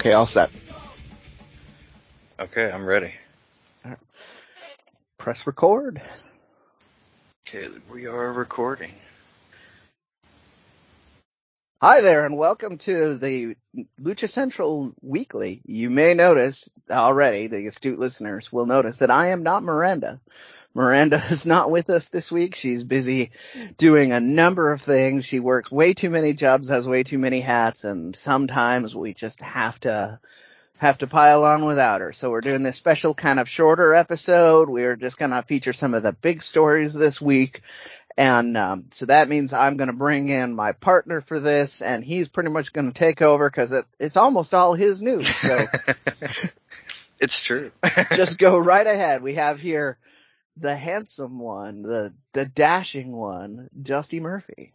Okay, all set. Okay, I'm ready. Press record. Okay, we are recording. Hi there and welcome to the Lucha Central Weekly. You may notice already, the astute listeners will notice that I am not Miranda. Miranda is not with us this week. She's busy doing a number of things. She works way too many jobs, has way too many hats, and sometimes we just have to have to pile on without her. So we're doing this special kind of shorter episode. We're just gonna feature some of the big stories this week. And um, so that means I'm going to bring in my partner for this, and he's pretty much going to take over because it, it's almost all his news. So it's true. just go right ahead. We have here the handsome one, the the dashing one, Dusty Murphy.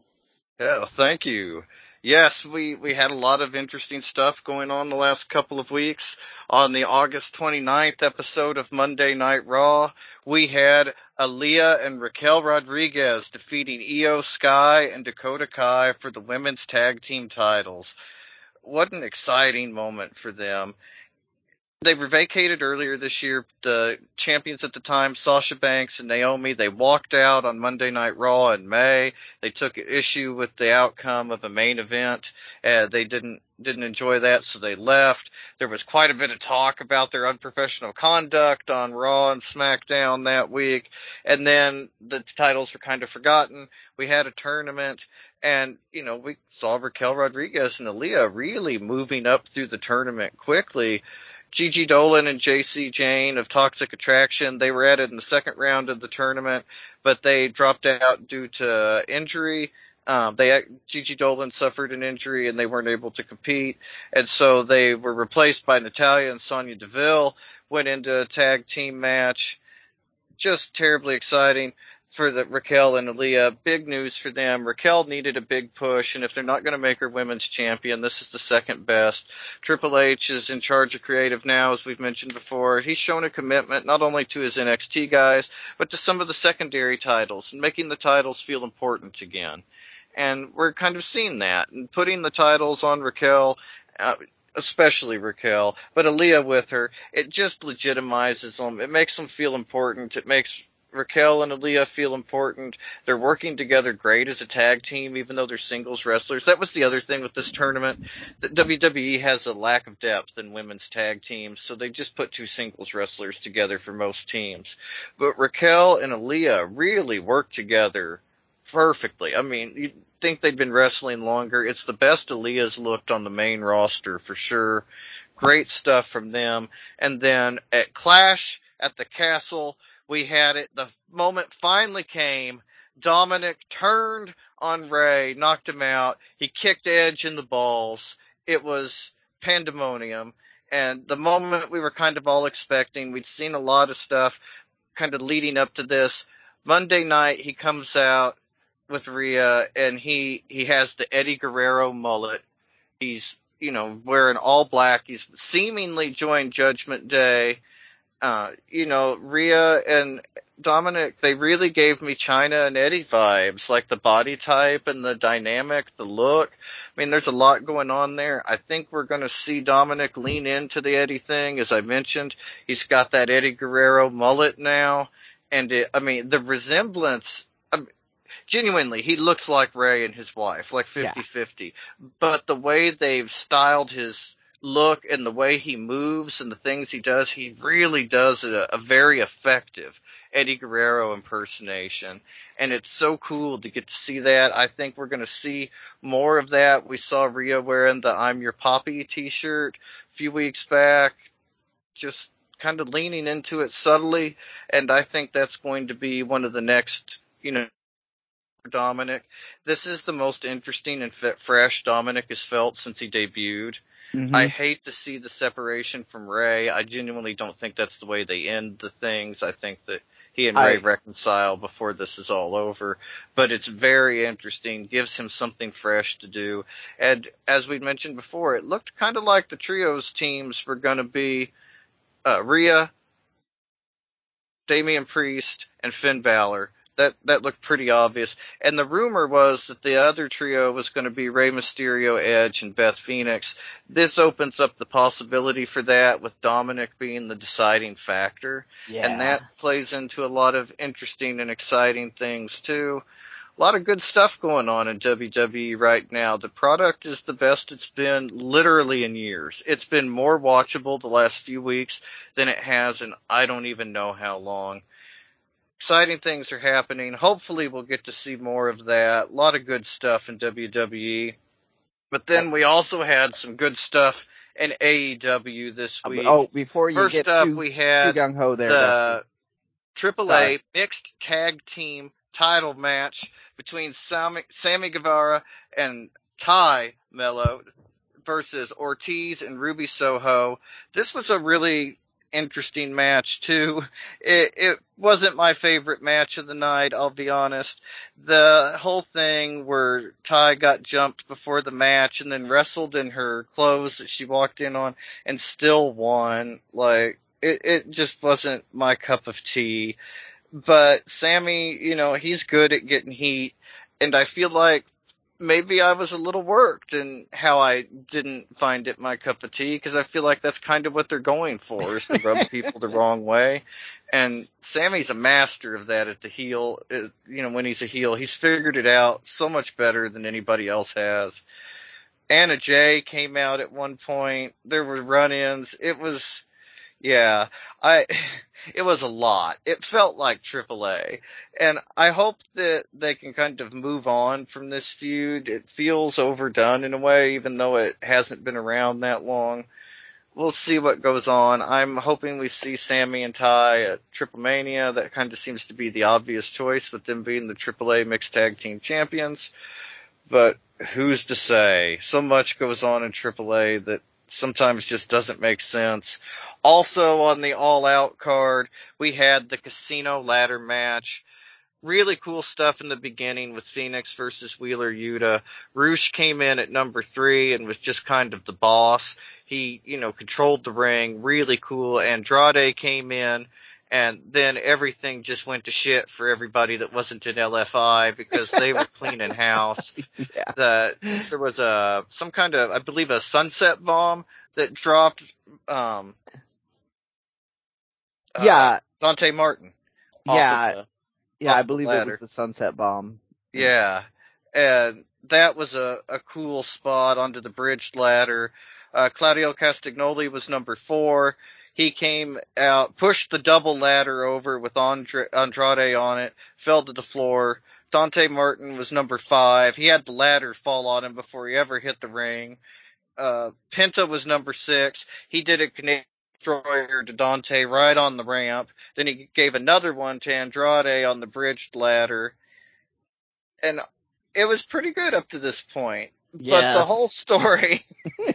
Oh, thank you. Yes, we, we had a lot of interesting stuff going on the last couple of weeks. On the August 29th episode of Monday Night Raw, we had Aliyah and Raquel Rodriguez defeating Iyo Sky and Dakota Kai for the women's tag team titles. What an exciting moment for them they were vacated earlier this year. The champions at the time, Sasha Banks and Naomi, they walked out on Monday Night Raw in May. They took issue with the outcome of a main event. Uh, they didn't didn't enjoy that, so they left. There was quite a bit of talk about their unprofessional conduct on Raw and SmackDown that week, and then the titles were kind of forgotten. We had a tournament, and you know we saw Raquel Rodriguez and Aliyah really moving up through the tournament quickly. Gigi Dolan and Jacy Jayne of Toxic Attraction, they were added in the second round of the tournament, but they dropped out due to injury. Um, they Gigi Dolan suffered an injury and they weren't able to compete, and so they were replaced by Natalya and Sonya Deville. Went into a tag team match, just terribly exciting for the Raquel and Aliyah. Big news for them. Raquel needed a big push, and if they're not going to make her women's champion, this is the second best. Triple H is in charge of creative now, as we've mentioned before. He's shown a commitment not only to his NXT guys, but to some of the secondary titles and making the titles feel important again. And we're kind of seeing that and putting the titles on Raquel. Uh, especially Raquel, but Aliyah with her, it just legitimizes them. It makes them feel important. It makes Raquel and Aliyah feel important. They're working together great as a tag team, even though they're singles wrestlers. That was the other thing with this tournament. The WWE has a lack of depth in women's tag teams, so they just put two singles wrestlers together for most teams. But Raquel and Aliyah really work together perfectly. I mean, you'd think they'd been wrestling longer. It's the best Aliyah's looked on the main roster for sure. Great stuff from them. And then at Clash at the Castle, we had it. The moment finally came. Dominik turned on Rey, knocked him out. He kicked Edge in the balls. It was pandemonium. And the moment we were kind of all expecting, we'd seen a lot of stuff kind of leading up to this. Monday night, he comes out with Rhea and he, he has the Eddie Guerrero mullet. He's, you know, wearing all black. He's seemingly joined Judgment Day uh, you know, Rhea and Dominik, they really gave me Chyna and Eddie vibes, like the body type and the dynamic, the look. I mean, there's a lot going on there. I think we're going to see Dominik lean into the Eddie thing. As I mentioned, he's got that Eddie Guerrero mullet now. And it, I mean, the resemblance, I mean, genuinely, he looks like Rey and his wife, like 50-50. But the way they've styled his look and the way he moves and the things he does, he really does a, a very effective Eddie Guerrero impersonation. And it's so cool to get to see that. I think we're going to see more of that. We saw Rhea wearing the I'm Your Papi t-shirt a few weeks back. Just kind of leaning into it subtly, and I think that's going to be one of the next, you know, Dominik. This is the most interesting and fresh Dominik has felt since he debuted. Mm-hmm. I hate to see the separation from Rey. I genuinely don't think that's the way they end the things. I think that he and Rey I, reconcile before this is all over. But it's very interesting, gives him something fresh to do. And as we mentioned before, it looked kind of like the trios teams were going to be uh, Rhea, Damian Priest, and Finn Balor that that looked pretty obvious. And the rumor was that the other trio was going to be Rey Mysterio, Edge, and Beth Phoenix. This opens up the possibility for that with Dominik being the deciding factor. Yeah. And that plays into a lot of interesting and exciting things too. A lot of good stuff going on in WWE right now. The product is the best it's been literally in years. It's been more watchable the last few weeks than it has in I don't even know how long exciting things are happening. Hopefully we'll get to see more of that. A lot of good stuff in WWE. But then we also had some good stuff in AEW this uh, week. Oh, before you First get up, too, we had gung ho there, the AAA Sorry. mixed tag team title match between Sammy, Sammy Guevara and Tay Melo versus Ortiz and Ruby Soho. This was a really interesting match too. It, it wasn't my favorite match of the night, I'll be honest. The whole thing where Tay got jumped before the match and then wrestled in her clothes that she walked in on and still won, like, it, it just wasn't my cup of tea. But Sammy, you know, he's good at getting heat and I feel like maybe I was a little worked in how I didn't find it my cup of tea because I feel like that's kind of what they're going for is to rub people the wrong way. And Sammy's a master of that at the heel. Uh, you know, when he's a heel, he's figured it out so much better than anybody else has. Anna Jay came out at one point. There were run-ins. It was, yeah, I, it was a lot. It felt like AAA. And I hope that they can kind of move on from this feud. It feels overdone in a way, even though it hasn't been around that long. We'll see what goes on. I'm hoping we see Sammy and Tay at Triple Mania. That kind of seems to be the obvious choice with them being the AAA mixed tag team champions. But who's to say? So much goes on in AAA that sometimes just doesn't make sense. Also on the all out card, we had the casino ladder match. Really cool stuff in the beginning with Fénix versus Wheeler Yuta. Rush came in at number three and was just kind of the boss. He, you know, controlled the ring. Really cool. Andrade came in and then everything just went to shit for everybody that wasn't in LFI because they were cleaning house. Yeah. The, there was a some kind of I believe a sunset bomb that dropped um uh, yeah Dante Martin. Yeah. The, yeah, I believe it was the sunset bomb. Yeah. And that was a, a cool spot onto the bridge ladder. Uh, Claudio Castagnoli was number four. He came out, pushed the double ladder over with Andre, Andrade on it, fell to the floor. Dante Martin was number five. He had the ladder fall on him before he ever hit the ring. Uh, Penta was number six. He did a Canadian destroyer to Dante right on the ramp. Then he gave another one to Andrade on the bridged ladder. And it was pretty good up to this point. Yes. But the whole story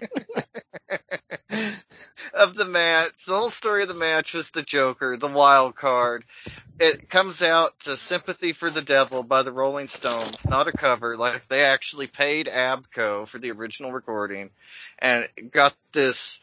of the match. The whole story of the match was the Joker, the wild card. It comes out to Sympathy for the Devil by the Rolling Stones, not a cover, like they actually paid ABKCO for the original recording and got this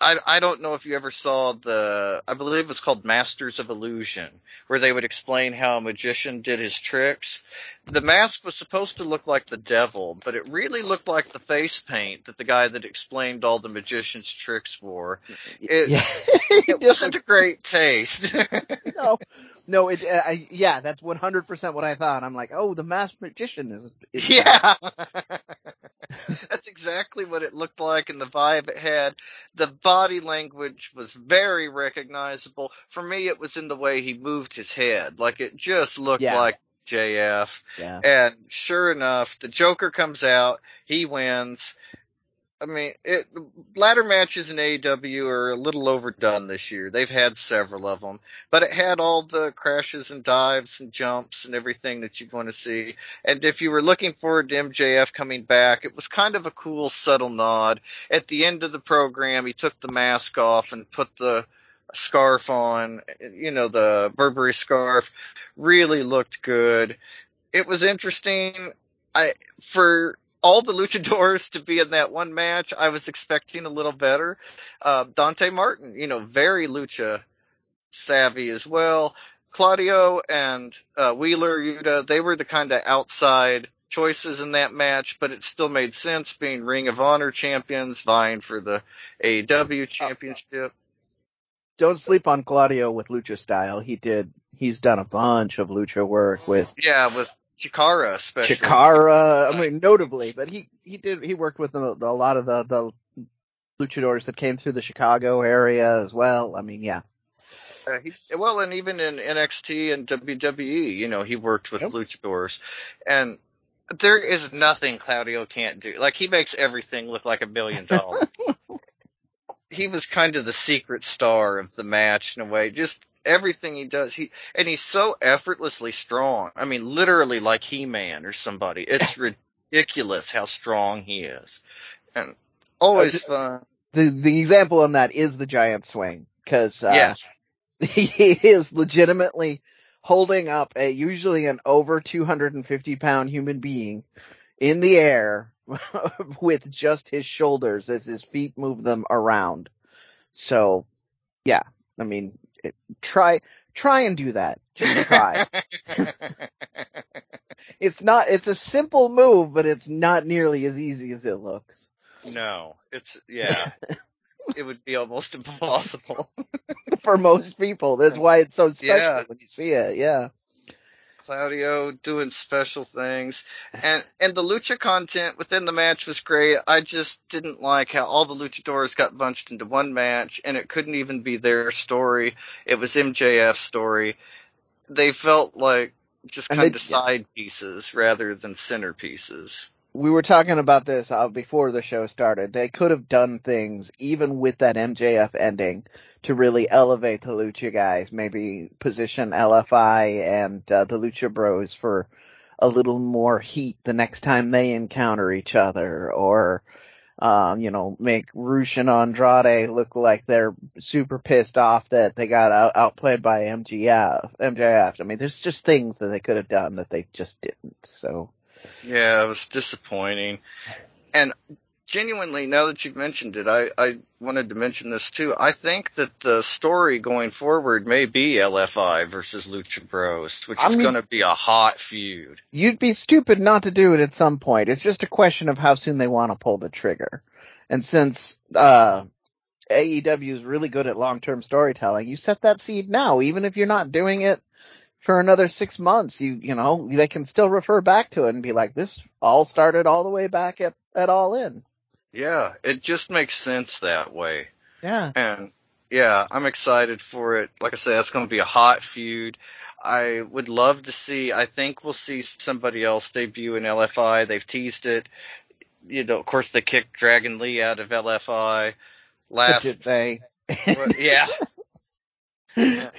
I, I don't know if you ever saw the, I believe it was called Masters of Illusion, where they would explain how a magician did his tricks. The mask was supposed to look like the devil, but it really looked like the face paint that the guy that explained all the magician's tricks wore. It, yeah. it wasn't a great taste. no, no, it, uh, I, yeah, that's 100% what I thought. I'm like, oh, the masked magician is, is yeah. that's exactly what it looked like and the vibe it had. The body language was very recognizable. For me, it was in the way he moved his head. Like it just looked yeah. like JF. Yeah. And sure enough, the Joker comes out, he wins. I mean, it, ladder matches in AEW are a little overdone this year. They've had several of them, but it had all the crashes and dives and jumps and everything that you want to see. And if you were looking forward to MJF coming back, it was kind of a cool, subtle nod. At the end of the program, he took the mask off and put the scarf on, you know, the Burberry scarf. Really looked good. It was interesting. I, for all the luchadors to be in that one match, I was expecting a little better. Uh, Dante Martin, you know, very lucha savvy as well. Claudio and uh, Wheeler Yuta, they were the kind of outside choices in that match, but it still made sense being Ring of Honor champions vying for the AEW championship. Don't sleep on Claudio with lucha style. He did. He's done a bunch of lucha work with. Yeah, with Chikara, especially. Chikara, I mean, notably, but he, he did, he worked with the, a lot of the, the luchadors that came through the Chicago area as well. I mean, yeah. Uh, he, well, and even in NXT and WWE, you know, he worked with Yep. luchadors, and there is nothing Claudio can't do. Like he makes everything look like a million dollars. he was kind of the secret star of the match in a way. Just everything he does, he and he's so effortlessly strong. I mean, literally like He-Man or somebody. It's ridiculous how strong he is, and always fun. The, the example on that is the giant swing, cause, uh, yes, he is legitimately holding up a usually an over 250 pound human being in the air with just his shoulders as his feet move them around. So, yeah, I mean, it, try, try and do that. Just try. it's not, it's a simple move, but it's not nearly as easy as it looks. no, it's yeah. it would be almost impossible. For most people. That's why it's so special Yeah. when you see it. Yeah. Claudio doing special things and and the lucha content within the match was great. I just didn't like how all the luchadors got bunched into one match and it couldn't even be their story. It was MJF's story. They felt like just kind they- of side pieces rather than centerpieces. We were talking about this uh, before the show started. They could have done things even with that MJF ending to really elevate the Lucha guys. Maybe position LFI and uh, the Lucha Bros for a little more heat the next time they encounter each other, or um, you know, make Rush and Andrade look like they're super pissed off that they got out- outplayed by MGF. MJF. I mean, there's just things that they could have done that they just didn't. So. Yeah, it was disappointing. And genuinely, now that you've mentioned it, I, I wanted to mention this too. I think that the story going forward may be LFI versus Lucha Bros, which I is mean- going to be a hot feud. you'd be stupid not to do it at some point. It's just a question of how soon they want to pull the trigger. And since, uh, AEW is really good at long-term storytelling, you set that seed now, even if you're not doing it for another six months, you, you know, they can still refer back to it and be like, this all started all the way back at, at All In. Yeah, it just makes sense that way. Yeah. And yeah, I'm excited for it. Like I said, that's going to be a hot feud. I would love to see, I think we'll see somebody else debut in LFI. They've teased it. You know, of course they kicked Dragon Lee out of LFI last Did they? Well, yeah.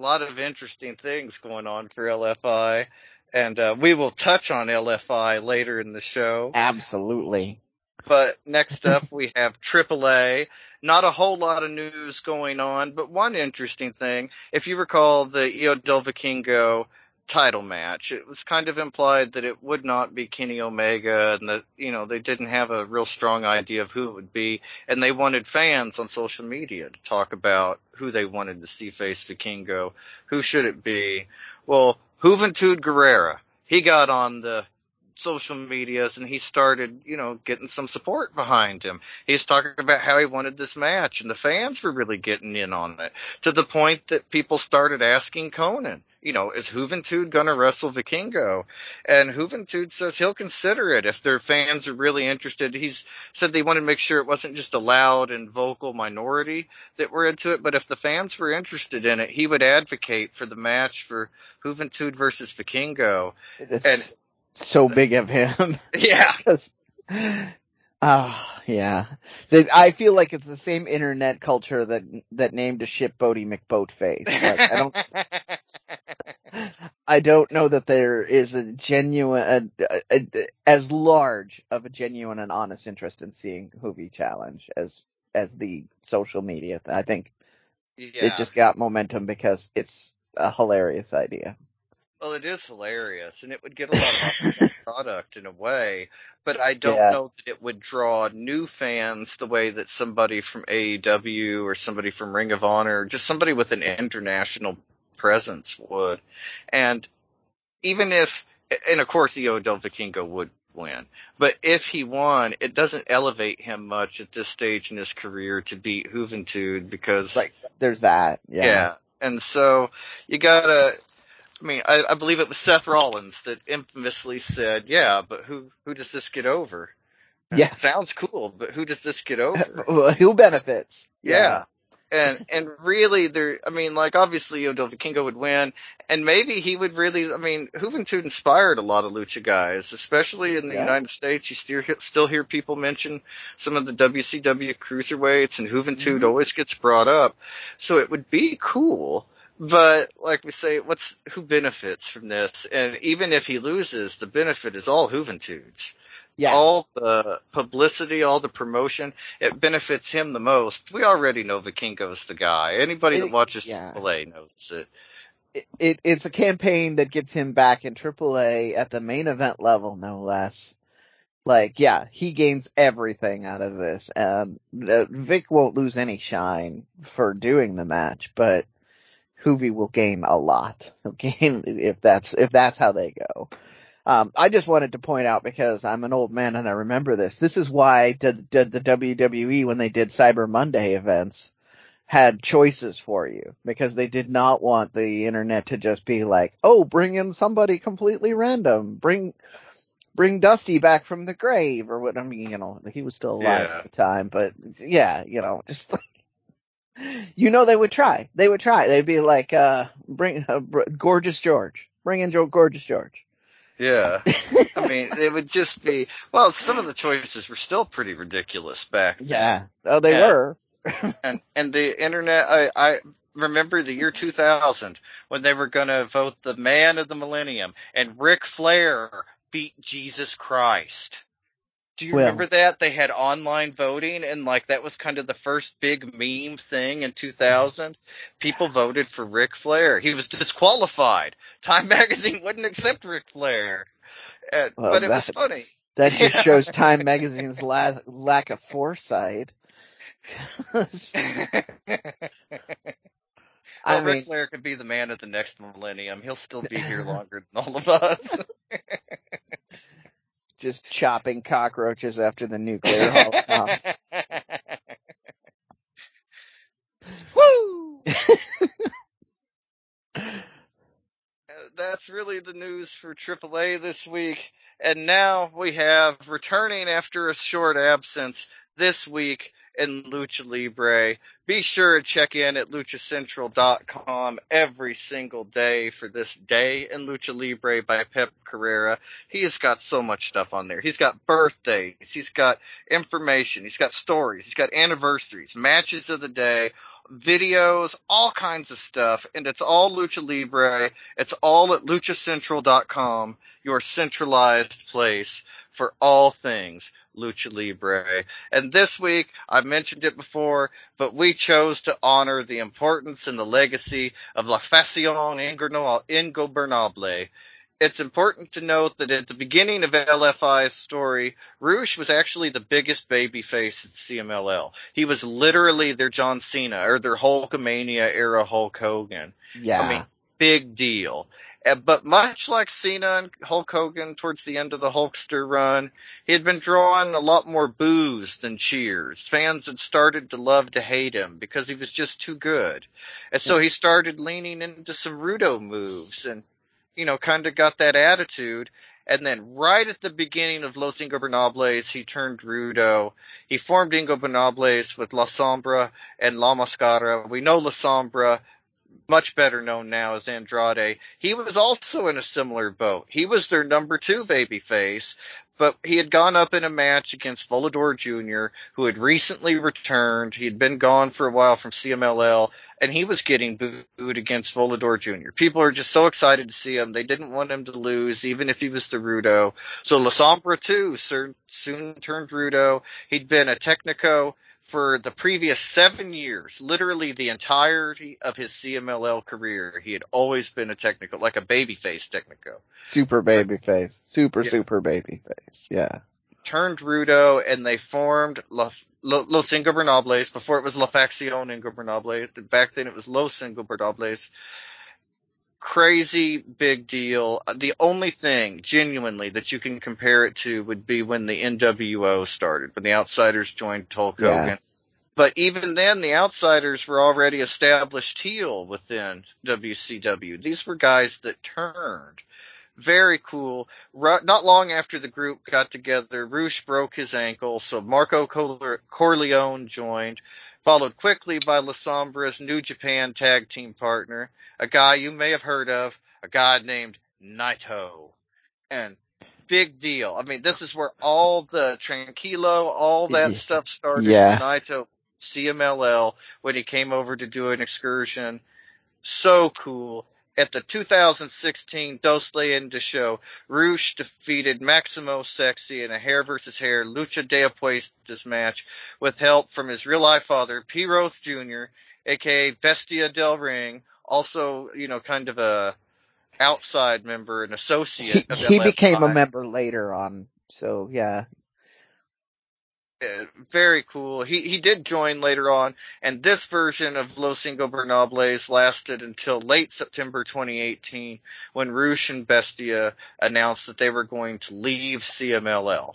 a lot of interesting things going on for LFI, and uh, we will touch on LFI later in the show. Absolutely. But next up, we have AAA. Not a whole lot of news going on, but one interesting thing. If you recall the Hijo del Vikingo title match, it was kind of implied that it would not be Kenny Omega and that, you know, they didn't have a real strong idea of who it would be. And they wanted fans on social media to talk about who they wanted to see face Vikingo. Who should it be? Well, Juventud Guerrera. He got on the social medias and he started, you know, getting some support behind him. He's talking about how he wanted this match and the fans were really getting in on it to the point that people started asking Konnan, you know, is Juventud gonna wrestle Vikingo? And Juventud says he'll consider it if their fans are really interested. He's said they wanted to make sure it wasn't just a loud and vocal minority that were into it, but if the fans were interested in it, he would advocate for the match for Juventud versus Vikingo. It's so big of him. Yeah. Oh, yeah. I feel like it's the same internet culture that that named a ship Boaty McBoatface. Like, I don't. I don't know that there is a genuine, a, a, a, as large of a genuine and honest interest in seeing Juvi challenge as as the social media. I think yeah. it just got momentum because it's a hilarious idea. Well, it is hilarious, and it would get a lot of product in a way, but I don't Yeah. know that it would draw new fans the way that somebody from AEW or somebody from Ring of Honor, just somebody with an international presence would. And even if, and of course, Hijo Del Vikingo would win, but if he won, it doesn't elevate him much at this stage in his career to beat Juventud because Like, There's that. Yeah. yeah. And so you gotta, I mean, I, I believe it was Seth Rollins that infamously said, yeah, but who, who does this get over? Yeah. Sounds cool, but who does this get over? Who benefits? yeah. And, and really there, I mean, like obviously Hijo del Vikingo would win and maybe he would really, I mean, Juventud inspired a lot of lucha guys, especially in the Yeah. United States. You still, hear- still hear people mention some of the WCW cruiserweights and Juventud Mhm. always gets brought up. So it would be cool. But like we say, what's who benefits from this? And even if he loses, the benefit is all Juventud's. Yeah. All the publicity, all the promotion, it benefits him the most. We already know Vikingo's the guy. Anybody It- that watches yeah. AAA knows it. it, it it's a campaign that gets him back in AAA at the main event level, no less. Like, yeah, he gains everything out of this. Um, Vic won't lose any shine for doing the match, but Juvi will gain a lot. He'll gain if that's if that's how they go. Um, I just wanted to point out because I'm an old man and I remember this. This is why did, did the WWE when they did Cyber Monday events had choices for you because they did not want the internet to just be like, oh, bring in somebody completely random, bring bring Dusty back from the grave or what. I mean, you know, he was still alive Yeah. at the time, but yeah, you know, just like. You know they would try. They would try. They'd be like, uh, bring uh, br- gorgeous George. Bring in Joe gorgeous George. Yeah. I mean, it would just be, well, some of the choices were still pretty ridiculous back then. Yeah. Oh, they Yeah. were. and and the internet I I remember the year 2000 when they were going to vote the man of the millennium and Ric Flair beat Jesus Christ. Do you Well- remember that? They had online voting and like that was kind of the first big meme thing in 2000. People voted for Ric Flair. He was disqualified. Time magazine wouldn't accept Ric Flair. Uh, Well, but it was funny. That just Yeah. shows Time Magazine's la- lack of foresight. I Well, Ric Flair could be the man of the next millennium. He'll still be here longer than all of us. just chopping cockroaches after the nuclear holocaust. Woo! Uh, That's really the news for AAA this week. And now we have returning after a short absence this week in Lucha Libre. Be sure to check in at luchacentral.com every single day for this day in Lucha Libre by Pep Carrera. He has got so much stuff on there. He's got birthdays, he's got information, he's got stories, he's got anniversaries, matches of the day, videos, all kinds of stuff, and it's all Lucha Libre. It's all at luchacentral.com, your centralized place for all things Lucha Libre. And this week, I mentioned it before, but we chose to honor the importance and the legacy of La Ingoberno- Ingobernable. It's important to note that at the beginning of LFI's story, Rush was actually the biggest babyface at CMLL. He was literally their John Cena or their Hulkamania era Hulk Hogan. yeah. I mean, big deal. But much like Cena and Hulk Hogan towards the end of the Hulkster run, he had been drawing a lot more boos than cheers. Fans had started to love to hate him because he was just too good. And so he started leaning into some Rudo moves and, you know, kind of got that attitude. And then right at the beginning of Los Ingobernables, he turned Rudo. He formed Ingobernables with La Sombra and La Mascara. We know La Sombra much better known now as Andrade. He was also in a similar boat. He was their number two babyface, but he had gone up in a match against Volador Jr., who had recently returned. He had been gone for a while from CMLL, and he was getting booed against Volador Jr. People are just so excited to see him. They didn't want him to lose, even if he was the Rudo. So La Sombra too soon turned Rudo. He'd been a Technico for the previous seven years, literally the entirety of his CMLL career, he had always been a technical, like a babyface technico. Super babyface. Super, yeah. super babyface. Yeah. Turned Rudo and they formed La, Los Ingobernables. Before it was La Facción Ingobernable. Back then it was Los Ingobernables. Crazy big deal. Uh, the only thing genuinely that you can compare it to would be when the NWO started, when the Outsiders joined Hulk Hogan. Yeah. But even then, the Outsiders were already established heel within WCW. These were guys that turned. Very cool. Not long after the group got together, Rush broke his ankle, so Marco Corleone joined, followed quickly by La Sombra's New Japan tag team partner, a guy you may have heard of, a guy named Naito. And big deal. I mean, this is where all the Tranquilo, all that stuff started. Yeah. Naito, CMLL, when he came over to do an excursion. So cool. At the 2016 Dos Leyendas show, Rush defeated Maximo Sexy in a hair versus hair lucha de apuestas match with help from his real life father, Pierroth Jr., aka Bestia del Ring, also, you know, kind of a outside member, an associate. He, he became a member later on, so yeah. Uh, very cool. He he did join later on, and this version of Los Ingobernables lasted until late September 2018, when Rush and Bestia announced that they were going to leave CMLL,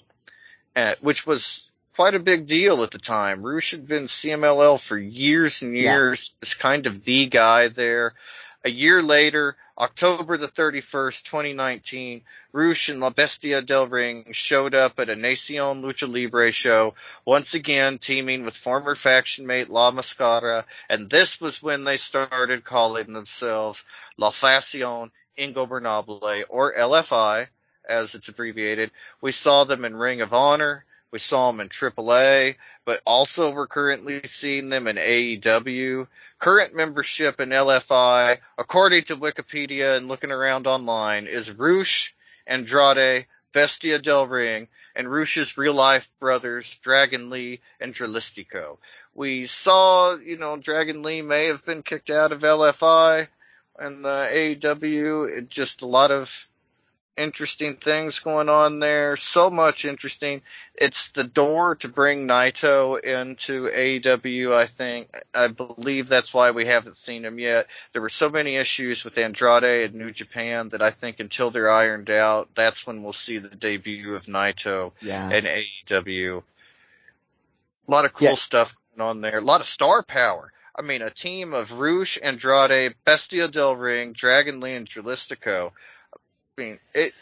uh, which was quite a big deal at the time. Rush had been CMLL for years and years, yeah. is kind of the guy there. A year later, October the 31st, 2019, Rush and La Bestia del Ring showed up at a Nacion Lucha Libre show, once again teaming with former faction mate La Mascara, and this was when they started calling themselves La Facción Ingobernable, or LFI, as it's abbreviated. We saw them in Ring of Honor, we saw them in AAA, but also we're currently seeing them in AEW. Current membership in LFI, according to Wikipedia and looking around online, is Rush, Andrade, Bestia del Ring, and Rush's real life brothers, Dragon Lee and Dralistico. We saw, you know, Dragon Lee may have been kicked out of LFI and the AEW. It just a lot of interesting things going on there. So much interesting. It's the door to bring Naito into AEW, I think. I believe that's why we haven't seen him yet. There were so many issues with Andrade and New Japan that I think until they're ironed out, that's when we'll see the debut of Naito yeah. and AEW. A lot of cool yeah. stuff going on there. A lot of star power. I mean, a team of Rush, Andrade, Bestia del Ring, Dragon Lee, and Dralistico I mean, it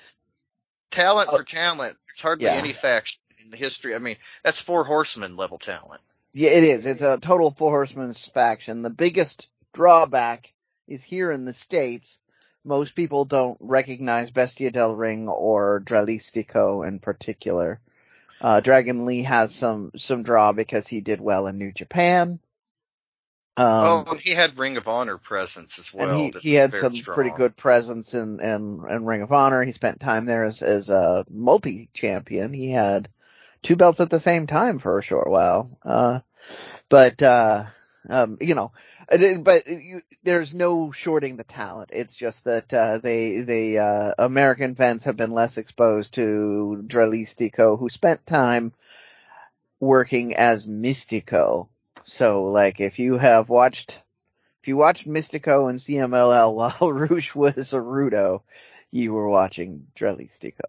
talent oh, for talent. There's hardly yeah. any faction in the history. I mean, that's four horsemen level talent. Yeah, it is. It's a total four horsemen faction. The biggest drawback is here in the states. Most people don't recognize Bestia del Ring or Dralistico in particular. Uh, Dragon Lee has some some draw because he did well in New Japan. Um, oh, he had Ring of Honor presence as well. And he, he had some strong. pretty good presence in, in, in Ring of Honor. He spent time there as, as a multi-champion. He had two belts at the same time for a short while. Uh, but, uh, um, you know, but you, there's no shorting the talent. It's just that, uh, they, they, uh, American fans have been less exposed to Dralistico, who spent time working as Místico so like if you have watched, if you watched Místico and CMLL while Rush was a Rudo, you were watching Dralistico.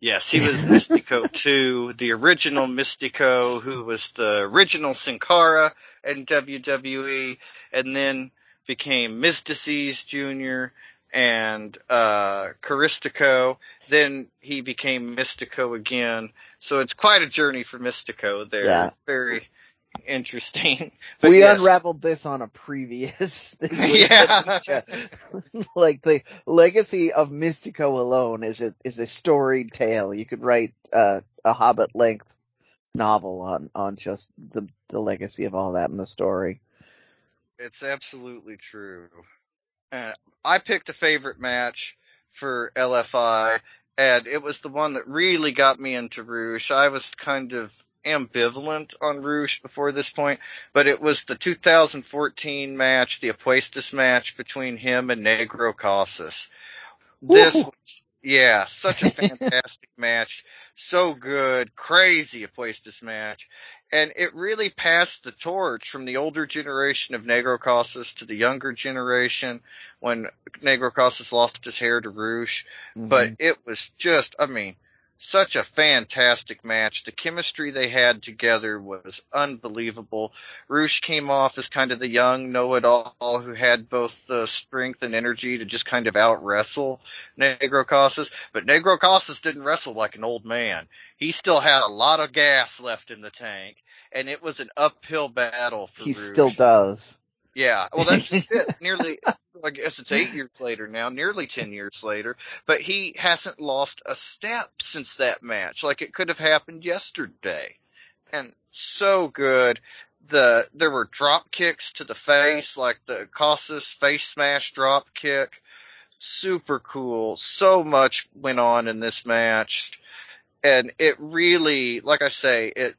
Yes, he was Místico too, the original Místico who was the original Sin Cara in WWE and then became Myzteziz Jr. and, uh, Caristico. Then he became Místico again. So it's quite a journey for Místico there. Yeah. Very, interesting. But we yes. unraveled this on a previous. This Yeah. like the legacy of Místico alone is a is a storied tale. You could write uh, a Hobbit length novel on on just the the legacy of all that in the story. It's absolutely true. Uh, I picked a favorite match for LFI, and it was the one that really got me into Rush. I was kind of ambivalent on Rush before this point, but it was the 2014 match, the Apuestas match between him and Negro Casas. This Woo. was, yeah, such a fantastic match. So good, crazy Apuestas match. And it really passed the torch from the older generation of Negro Casas to the younger generation when Negro Casas lost his hair to Rush but Mhm. it was just, I mean, such a fantastic match. The chemistry they had together was unbelievable. Rush came off as kind of the young know-it-all who had both the strength and energy to just kind of out wrestle Negro Casas, but Negro Casas didn't wrestle like an old man. He still had a lot of gas left in the tank, and it was an uphill battle for he still does. Yeah, well, that's just it. Nearly, I guess it's eight years later now, nearly ten years later, but he hasn't lost a step since that match. Like it could have happened yesterday, and so good. The there were drop kicks to the face, like the Casas face smash drop kick. Super cool. So much went on in this match, and it really, like I say, it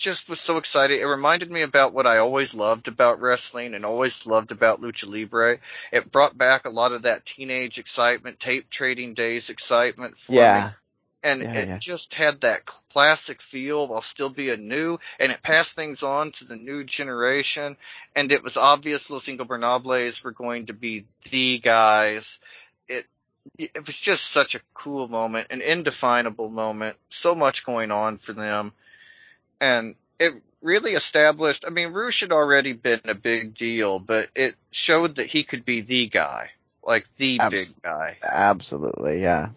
just was so excited. It reminded me about what I always loved about wrestling and always loved about lucha libre. It brought back a lot of that teenage excitement, tape trading days excitement for me. Yeah. And Yeah, it yeah. just had that classic feel while still being new, and it passed things on to the new generation. And it was obvious Los Ingobernables were going to be the guys. It it was just such a cool moment, an indefinable moment. So much going on for them and it really established. I mean, Rush had already been a big deal, but it showed that he could be the guy, like the Abs- big guy. Absolutely, yeah.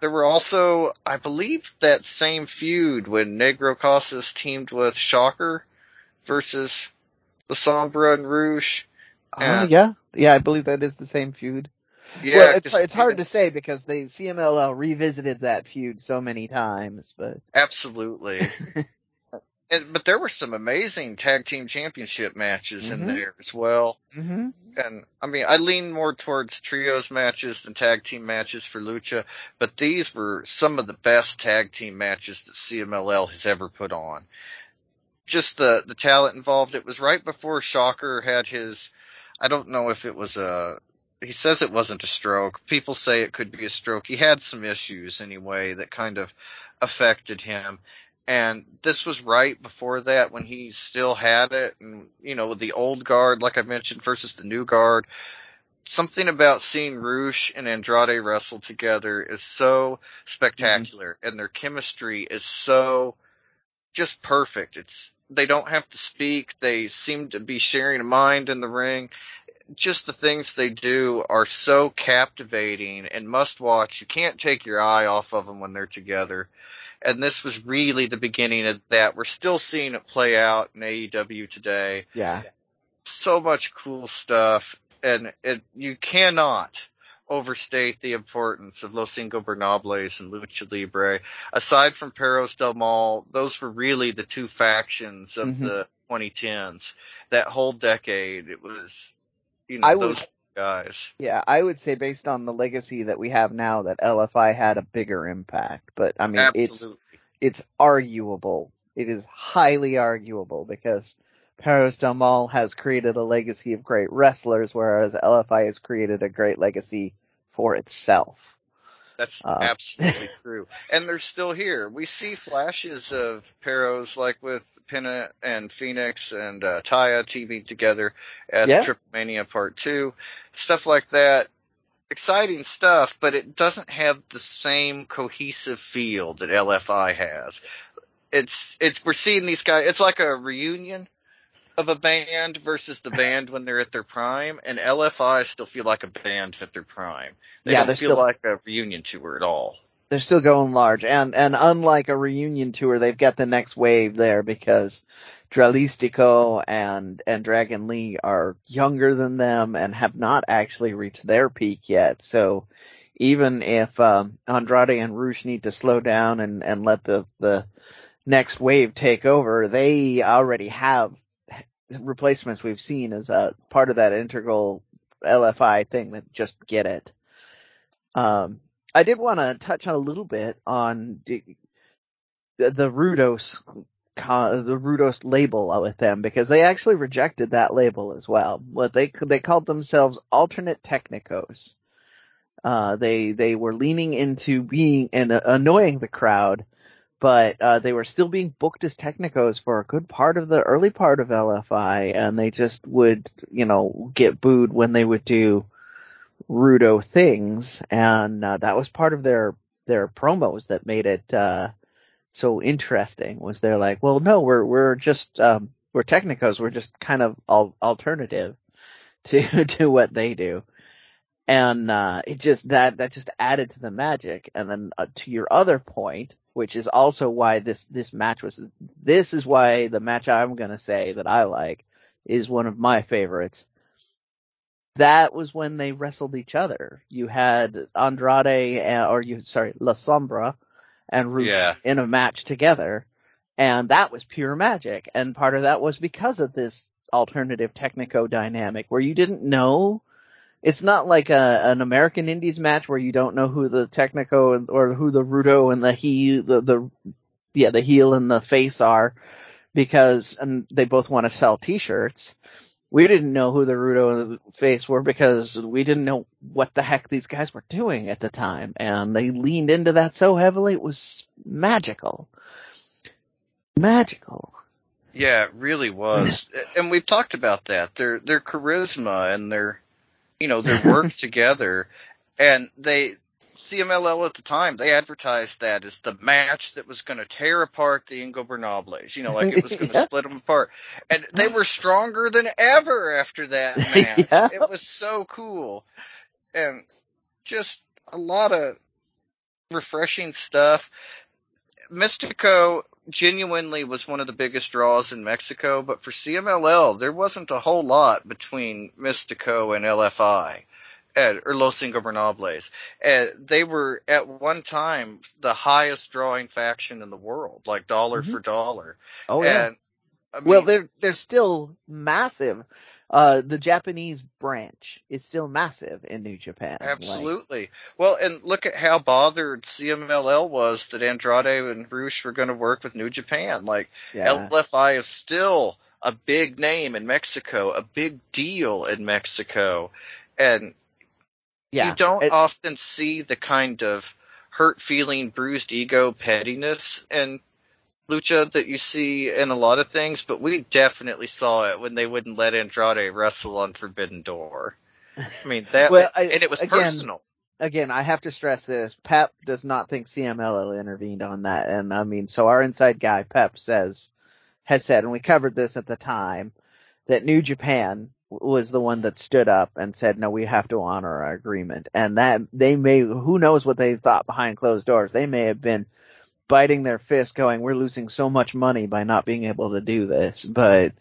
There were also, I believe, that same feud when Negro Casas teamed with Shocker versus the Sombra and Rush. Uh, Yeah. yeah, yeah, I believe that is the same feud. Yeah, well, it's it's hard to say because they CMLL revisited that feud so many times, but Absolutely. and, but there were some amazing tag team championship matches in Mhm. there as well. hmm and I mean, I lean more towards trios matches than tag team matches for Lucha, but these were some of the best tag team matches that CMLL has ever put on. Just the, the talent involved. It was right before Shocker had his, I don't know if it was a, he says it wasn't a stroke. People say it could be a stroke. He had some issues anyway that kind of affected him. And this was right before that when he still had it and, you know, the old guard, like I mentioned, versus the new guard. Something about seeing Rush and Andrade wrestle together is so spectacular mm-hmm. and their chemistry is so just perfect. It's, they don't have to speak. They seem to be sharing a mind in the ring. Just the things they do are so captivating and must watch. You can't take your eye off of them when they're together and this was really the beginning of that. We're still seeing it play out in AEW today. yeah, So much cool stuff, and it you cannot overstate the importance of Los Ingobernables and Lucha Libre. Aside from Perros del Mal, those were really the two factions of Mhm. the 2010s. That whole decade, it was, you know, I would- those guys. yeah. I would say based on the legacy that we have now, that LFI had a bigger impact. But I mean, it's Absolutely. it's arguable. It is highly arguable because Perros Del Mal has created a legacy of great wrestlers, whereas LFI has created a great legacy for itself. That's Uh, absolutely true. And they're still here. We see flashes of Perros like with Penta and Fénix and uh, Taya teaming together at Yeah. Triple Mania Part 2. Stuff like that. Exciting stuff, but it doesn't have the same cohesive feel that LFI has. It's, it's, we're seeing these guys, it's like a reunion of a band versus the band when they're at their prime, and LFI still feel like a band at their prime. They Yeah, don't feel still- like a reunion tour at all. they're still going large, and and unlike a reunion tour, they've got the next wave there because Dralistico and and Dragon Lee are younger than them and have not actually reached their peak yet. So even if um, Andrade and Rush need to slow down and and let the the next wave take over, they already have replacements we've seen as a part of that integral LFI thing that just get it. Um, I did want to touch on a little bit on the, the Rudos, the Rudos label with them because they actually rejected that label as well. What they they called themselves alternate technicos. Uh, they they were leaning into being and uh, annoying the crowd, but uh, they were still being booked as technicos for a good part of the early part of LFI, and they just would you know get booed when they would do Rudo things, and uh, that was part of their their promos that made it uh, so interesting. Was they're like, well, no, we're we're just um, we're technicos, we're just kind of al- alternative to to what they do, and uh, it just that that just added to the magic. And then uh, to your other point, which is also why this this match was this is why the match I'm gonna say that I like is one of my favorites that was when they wrestled each other. You had Andrade uh, or you sorry La Sombra and Rush Yeah. in a match together, and that was pure magic. And part of that was because of this alternative technico dynamic where you didn't know. It's not like a, an American Indies match where you don't know who the technico or who the Rudo and the he the the yeah the heel and the face are because and they both want to sell T-shirts we didn't know who the Rudo and the Face were because we didn't know what the heck these guys were doing at the time, and they leaned into that so heavily it was magical, magical. Yeah, it really was. and we've talked about that. Their their charisma and their you know, their work together and they CMLL at the time, they advertised that as the match that was going to tear apart the Ingobernables. You know, like it was going to Yeah. split them apart. And they were stronger than ever after that match. Yeah. It was so cool. And just a lot of refreshing stuff. Místico genuinely was one of the biggest draws in Mexico, but for CMLL, there wasn't a whole lot between Místico and LFI. And, or Los Ingobernables. And they were at one time the highest drawing faction in the world, like dollar Mhm. for dollar. Oh yeah. And, I well, they're they're still massive. Uh, the Japanese branch is still massive in New Japan. Like, Absolutely. Well, and look at how bothered CMLL was that Andrade and Rush were going to work with New Japan. Like yeah. LFI is still a big name in Mexico, a big deal in Mexico, and yeah. you don't It- often see the kind of hurt feeling, bruised ego, pettiness in lucha that you see in a lot of things. But we definitely saw it when they wouldn't let Andrade wrestle on Forbidden Door. I mean that, Well, I- and it was again, personal. again, I have to stress this. Pep does not think CMLL intervened on that. And I mean, so our inside guy, Pep says, has said, and we covered this at the time, that New Japan was the one that stood up and said, no, we have to honor our agreement. And that they may, who knows what they thought behind closed doors. They may have been biting their fist going, we're losing so much money by not being able to do this, but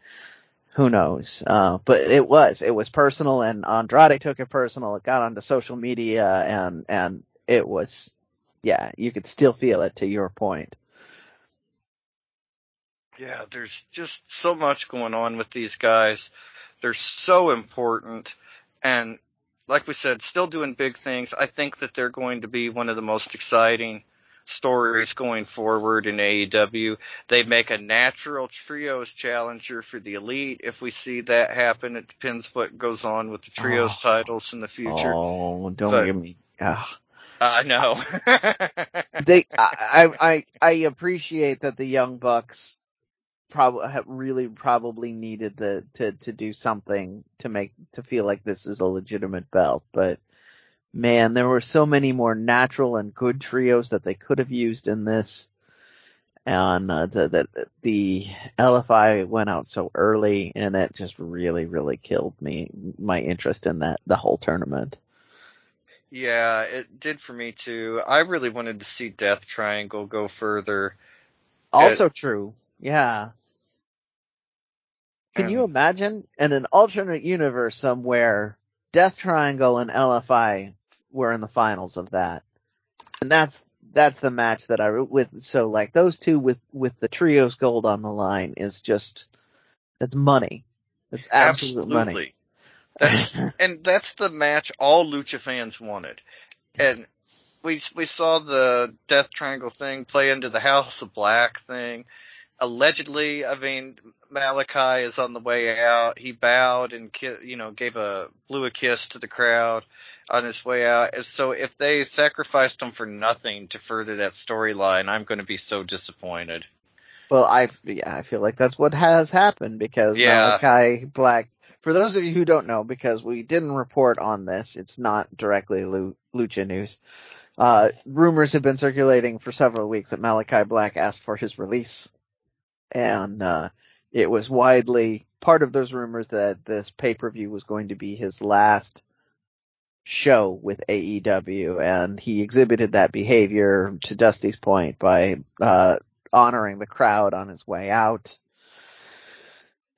who knows? Uh, but it was, it was personal and Andrade took it personal. It got onto social media and, and it was, yeah, you could still feel it to your point. Yeah, there's just so much going on with these guys. They're so important and like we said, still doing big things. I think that they're going to be one of the most exciting stories going forward in AEW. They make a natural trios challenger for the elite. If we see that happen, it depends what goes on with the trios Oh. titles in the future. Oh, don't But- give me, ah. I know. they I, I I I appreciate that the young bucks probably really probably needed the to to do something to make to feel like this is a legitimate belt but man there were so many more natural and good trios that they could have used in this and uh, the, the the LFI went out so early and it just really really killed me my interest in that the whole tournament Yeah, it did for me too. I really wanted to see Death Triangle go further. Also true. Yeah. Can Um, you imagine in an alternate universe somewhere, Death Triangle and LFI were in the finals of that, and that's that's the match that I with so like those two with with the trios gold on the line is just it's money. It's absolute Absolutely. money. That's and that's the match all lucha fans wanted. And we we saw the Death Triangle thing play into the House of Black thing. Allegedly, I mean, Malakai is on the way out. He bowed and you know gave a blew a kiss to the crowd on his way out. So if they sacrificed him for nothing to further that storyline, I'm going to be so disappointed. Well, I yeah, I feel like that's what has happened because Yeah. Malakai Black. For those of you who don't know, because we didn't report on this, it's not directly Lucha news. Uh, rumors have been circulating for several weeks that Malakai Black asked for his release, and uh, it was widely part of those rumors that this pay per view was going to be his last show with AEW, and he exhibited that behavior to Dusty's point by uh, honoring the crowd on his way out.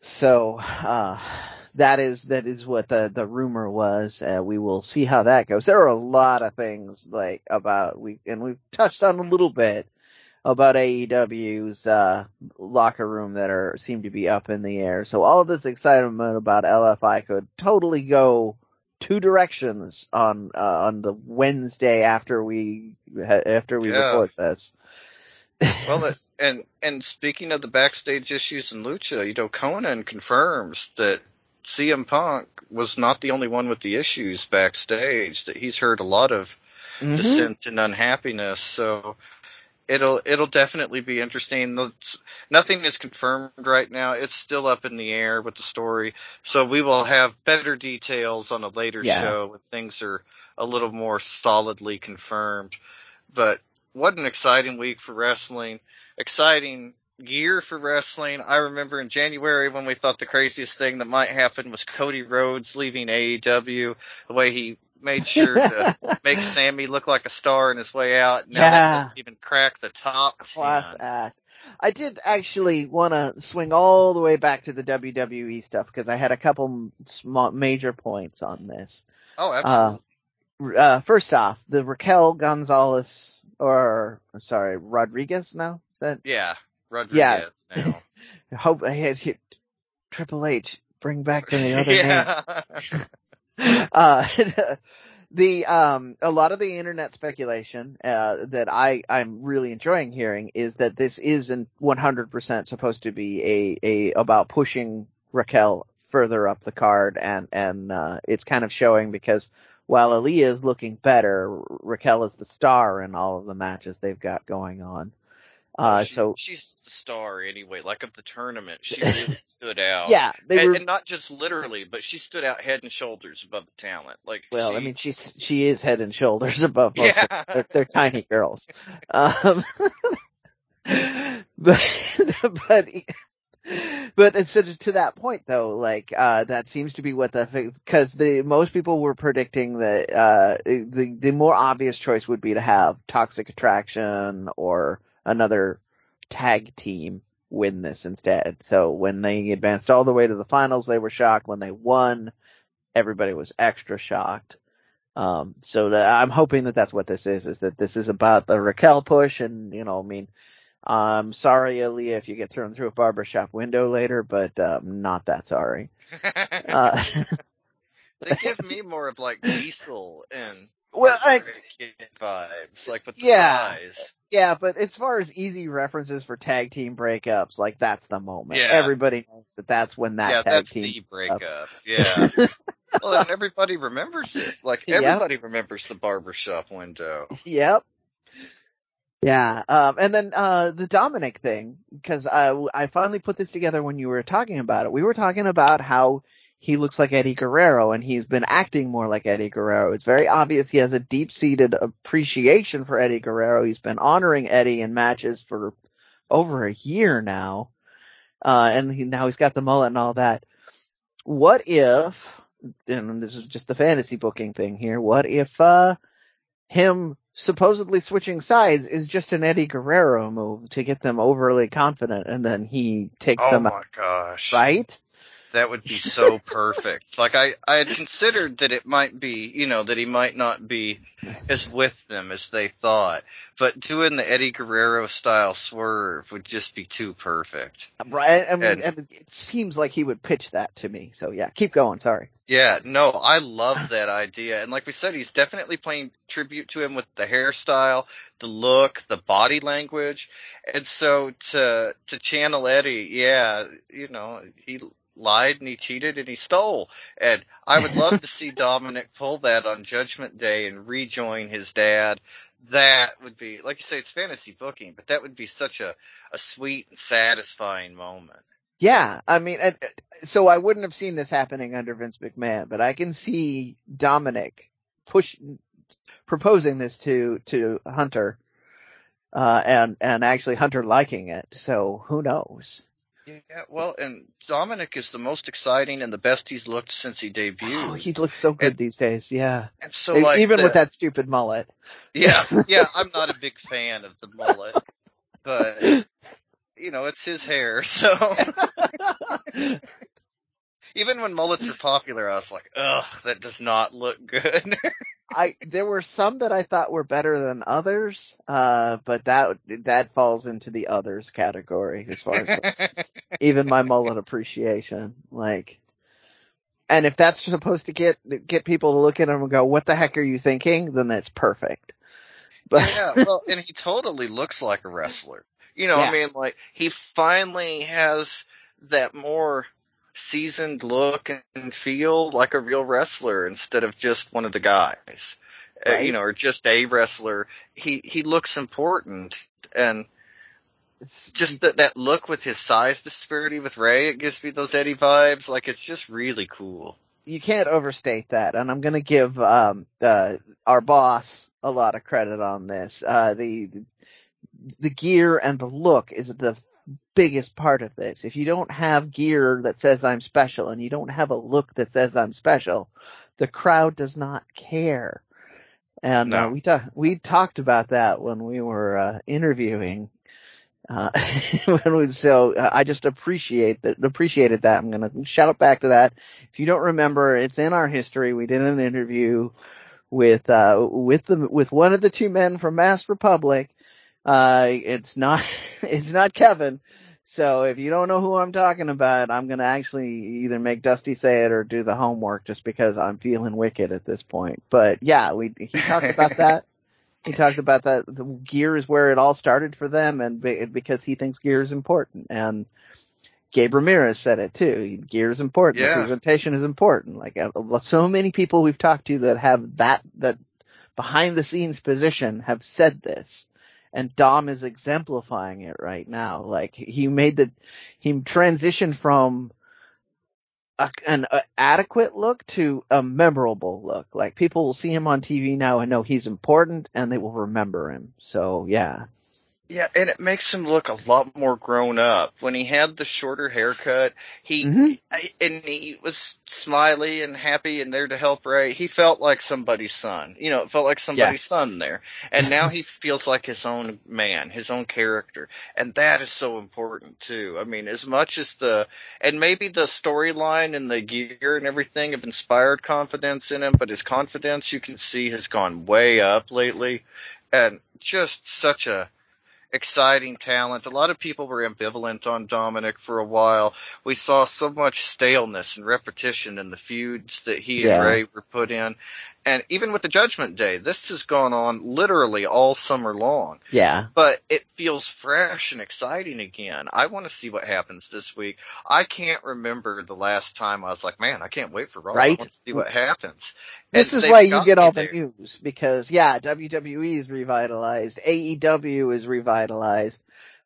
So, uh, that is, that is what the, the rumor was. Uh, we will see how that goes. There are a lot of things like about, we, and we've touched on a little bit about AEW's, uh, locker room that are, seem to be up in the air. So all of this excitement about LFI could totally go two directions on, uh, on the Wednesday after we, after we Yeah. record this. Well, it, and and speaking of the backstage issues in Lucha, you know, Konnan confirms that CM Punk was not the only one with the issues backstage. That he's heard a lot of Mhm. dissent and unhappiness. So it'll it'll definitely be interesting. Nothing is confirmed right now. It's still up in the air with the story. So we will have better details on a later Yeah. show when things are a little more solidly confirmed. But what an exciting week for wrestling. Exciting year for wrestling. I remember in January when we thought the craziest thing that might happen was Cody Rhodes leaving AEW, the way he made sure to make Sammy look like a star on his way out. Now Yeah. that even crack the top. class 10. act. I did actually want to swing all the way back to the WWE stuff because I had a couple small, major points on this. Oh, absolutely. Uh, first off, the Raquel Gonzalez, or I'm sorry, Rodriguez now? Is that, yeah. Rodriguez now. I hope I had hit Triple H, bring back the other name. uh, the um a lot of the internet speculation uh that I I'm really enjoying hearing is that this isn't 100% supposed to be a a about pushing Raquel further up the card and and uh it's kind of showing because while Aliyah is looking better, Raquel is the star in all of the matches they've got going on. Uh She- so she's the star anyway. Like of the tournament, she really stood out. yeah, they and, were and not just literally, but she stood out head and shoulders above the talent. Like, well, she, I mean she's she is head and shoulders above most of yeah, they're, they're tiny girls. Um, but, but, but of to that point though, like, uh, that seems to be what the, cause the, most people were predicting that, uh, the, the more obvious choice would be to have Toxic Attraction or another tag team win this instead. So when they advanced all the way to the finals, they were shocked. When they won, everybody was extra shocked. Um, so that I'm hoping that that's what this is, is that this is about the Raquel push and, you know, I mean, I'm sorry, Aliyah, if you get thrown through a barbershop window later, but, um, not that sorry. Uh, they give me more of like Diesel and well, I, vibes, like with the Yeah. size. Yeah, but as far as easy references for tag team breakups, like that's the moment. Yeah. Everybody knows that that's when that yeah, tag that's team. the breakup. Yeah. well, and everybody remembers it. Like Yep. everybody remembers the barbershop window. Yep. Yeah. Um, and then, uh, the Dominik thing, cause I, I finally put this together when you were talking about it. We were talking about how he looks like Eddie Guerrero and he's been acting more like Eddie Guerrero. It's very obvious he has a deep seated appreciation for Eddie Guerrero. He's been honoring Eddie in matches for over a year now. Uh, and he, now he's got the mullet and all that. What if and this is just the fantasy booking thing here, what if, uh, him supposedly switching sides is just an Eddie Guerrero move to get them overly confident and then he takes Oh them my out, gosh. right? That would be so perfect. Like I, I had considered that it might be, you know, that he might not be as with them as they thought. But doing the Eddie Guerrero style swerve would just be too perfect. Right. I mean, And- and it seems like he would pitch that to me. So yeah, keep going. Sorry. Yeah, no, I love that idea. And like we said, he's definitely paying tribute to him with the hairstyle, the look, the body language. And so to, to channel Eddie, yeah, you know, he lied and he cheated and he stole. And I would love to see Dominik pull that on Judgment Day and rejoin his dad. That would be, like you say, it's fantasy booking, but that would be such a, a sweet and satisfying moment. Yeah, I mean, and, so I wouldn't have seen this happening under Vince McMahon, but I can see Dominik push proposing this to to Hunter, uh, and and actually Hunter liking it. So who knows? Yeah, well, and Dominik is the most exciting and the best he's looked since he debuted. Oh, he looks so good And- these days. Yeah, and so like even the- with that stupid mullet. Yeah, yeah, I'm not a big fan of the mullet, but you know, it's his hair, so even when mullets were popular, I was like, ugh, that does not look good. I there were some that I thought were better than others, uh, but that that falls into the others category as far as even my mullet appreciation. Like, and if that's supposed to get get people to look at him and go, "What the heck are you thinking?" Then that's perfect. But yeah, well, and he totally looks like a wrestler. You know, Yeah. I mean, like he finally has that more seasoned look and feel like a real wrestler instead of just one of the guys. Uh, you know, or just a wrestler. He he looks important and it's just that that look with his size disparity with Rey, it gives me those Eddie vibes. Like it's just really cool. you can't overstate that, and I'm going to give um, uh, our boss a lot of credit on this. Uh, the the gear and the look is the biggest part of this. If you don't have gear that says I'm special, and you don't have a look that says I'm special, the crowd does not care. And uh, we talked we talked about that when we were uh, interviewing. Uh, when we, so uh, I just appreciate that, appreciated that. I'm going to shout back to that. If you don't remember, it's in our history. We did an interview with, uh, with the, with one of the two men from Mask Republic. Uh, it's not, it's not Kevin. So if you don't know who I'm talking about, I'm going to actually either make Dusty say it or do the homework just because I'm feeling wicked at this point. But yeah, we, he talked about that. He talked about that the gear is where it all started for them and be, because he thinks gear is important and Gabe Ramirez said it too. Gear is important. Yeah. Presentation is important. Like uh, so many people we've talked to that have that, that behind the scenes position have said this. And Dom is exemplifying it right now. Like he made the, he transitioned from a, an uh, adequate look to a memorable look. Like people will see him on TV now and know he's important and they will remember him. So yeah. Yeah, and it makes him look a lot more grown up. When he had the shorter haircut, he Mhm. And he was smiley and happy and there to help Rey. He felt like somebody's son. You know, it felt like somebody's son there. And now he feels like his own man, his own character. And that is so important too. I mean, as much as the and maybe the storyline and the gear and everything have inspired confidence in him, but his confidence you can see has gone way up lately. And just such a exciting talent. A lot of people were ambivalent on Dominik for a while. We saw so much staleness and repetition in the feuds that he Yeah. and Rey were put in. And even with the Judgment Day, this has gone on literally all summer long. Yeah. But it feels fresh and exciting again. I want to see what happens this week. I can't remember the last time I was like, man, I can't wait for Raw. I want to see what happens. This And is why you get all the there. news because yeah, WWE is revitalized, AEW is revitalized,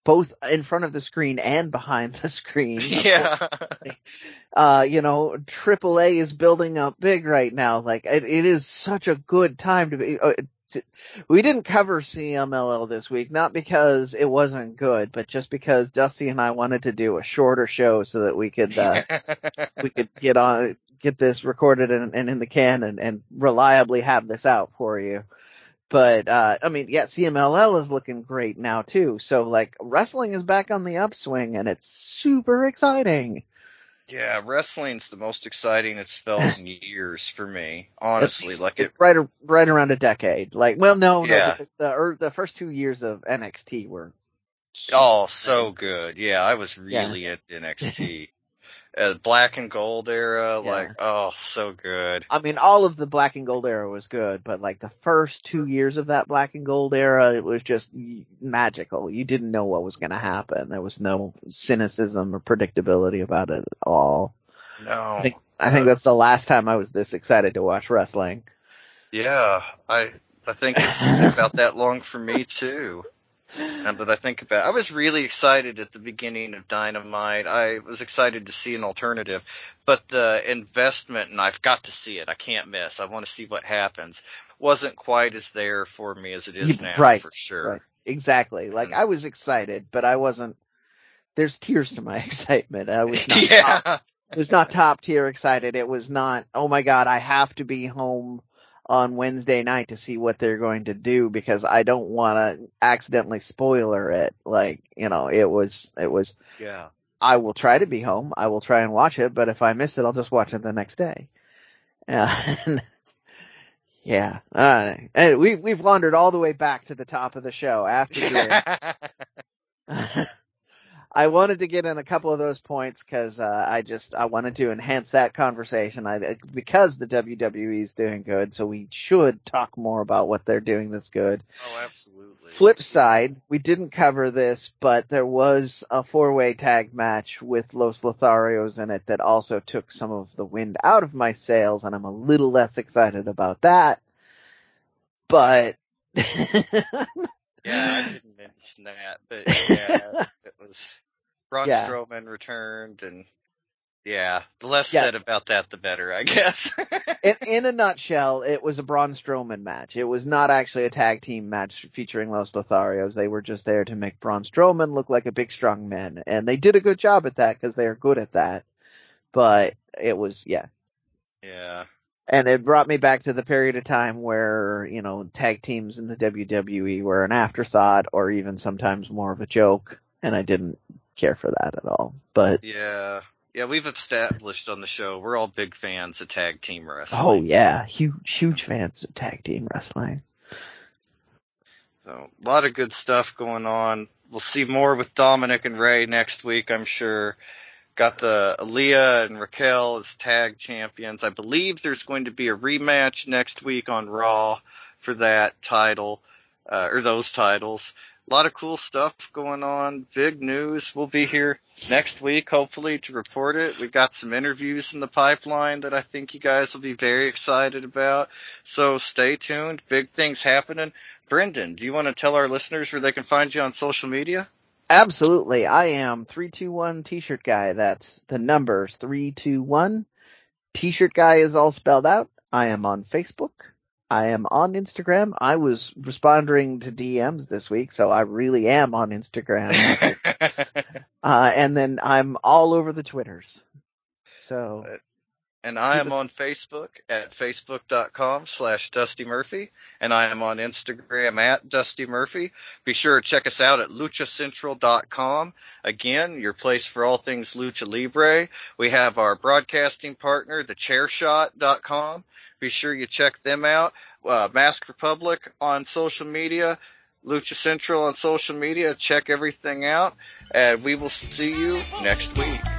both in front of the screen and behind the screen. Yeah. Uh, you know, AAA is building up big right now. Like it, it is such a good time to be. Uh, to, we didn't cover CMLL this week, not because it wasn't good, but just because Dusty and I wanted to do a shorter show so that we could uh, we could get on get this recorded and, and in the can and, and reliably have this out for you. But, uh, I mean, yeah, CMLL is looking great now too. So like wrestling is back on the upswing and it's super exciting. Yeah, wrestling's the most exciting it's felt in years for me. Honestly, like it. right, right around a decade. Like, well, no, no, Yeah. because the, or the first two years of NXT were. Oh, so good. Yeah, I was really into NXT. Uh, black and gold era, Yeah. like, oh, so good. I mean, all of the black and gold era was good, but like the first two years of that black and gold era, it was just magical. You didn't know what was going to happen. There was no cynicism or predictability about it at all. No. I think, I think that's the last time I was this excited to watch wrestling. Yeah, I, I think it's about that long for me too. And that I think about, I was really excited at the beginning of Dynamite. I was excited to see an alternative, but the investment, and I've got to see it. I can't miss. I want to see what happens. Wasn't quite as there for me as it is now, right, for sure. right. Exactly. Like Mm. I was excited, but I wasn't, there's tears to my excitement. I was not top, yeah, it was not top tier excited. It was not, oh my god, I have to be home on Wednesday night to see what they're going to do because I don't want to accidentally spoiler it. Like, you know, it was, it was, yeah, I will try to be home. I will try and watch it, but if I miss it, I'll just watch it the next day. And yeah, uh, and we, we've wandered all the way back to the top of the show after I wanted to get in a couple of those points because uh, I just I wanted to enhance that conversation. I because the WWE is doing good, so we should talk more about what they're doing that's good. oh, absolutely. Flip side, we didn't cover this, but there was a four way tag match with Los Lotharios in it that also took some of the wind out of my sails, and I'm a little less excited about that. But Yeah, I didn't mention that, but yeah, it was Braun Yeah. Strowman returned, and yeah, the less Yeah. said about that, the better, I guess. in, in a nutshell, it was a Braun Strowman match. It was not actually a tag team match featuring Los Lotharios. They were just there to make Braun Strowman look like a big strong man. And they did a good job at that because they are good at that. But it was, yeah. yeah, And it brought me back to the period of time where, you know, tag teams in the WWE were an afterthought or even sometimes more of a joke. And I didn't care for that at all. But, yeah, yeah. We've established on the show we're all big fans of tag team wrestling. oh yeah, huge, huge fans of tag team wrestling. So a lot of good stuff going on. We'll see more with Dominik and Rey next week, I'm sure. Got the Aliyah and Raquel as tag champions. I believe there's going to be a rematch next week on Raw for that title, uh, or those titles. A lot of cool stuff going on. Big news. We'll be here next week, hopefully, to report it. We've got some interviews in the pipeline that I think you guys will be very excited about. So stay tuned. Big things happening. Brendan, do you want to tell our listeners where they can find you on social media? Absolutely. I am 321 t-shirt guy. That's the numbers 321. T-shirt guy is all spelled out. I am on Facebook. I am on Instagram. I was responding to DMs this week, so I really am on Instagram. uh, and then I'm all over the Twitters. So, and I am on Facebook at facebook.com slash Dusty Murphy, and I am on Instagram at Dusty Murphy. Be sure to check us out at luchacentral.com. Again, your place for all things Lucha Libre. We have our broadcasting partner, thechairshot.com. Be sure you check them out. Uh, Mask Republic on social media, Lucha Central on social media. Check everything out, and we will see you next week.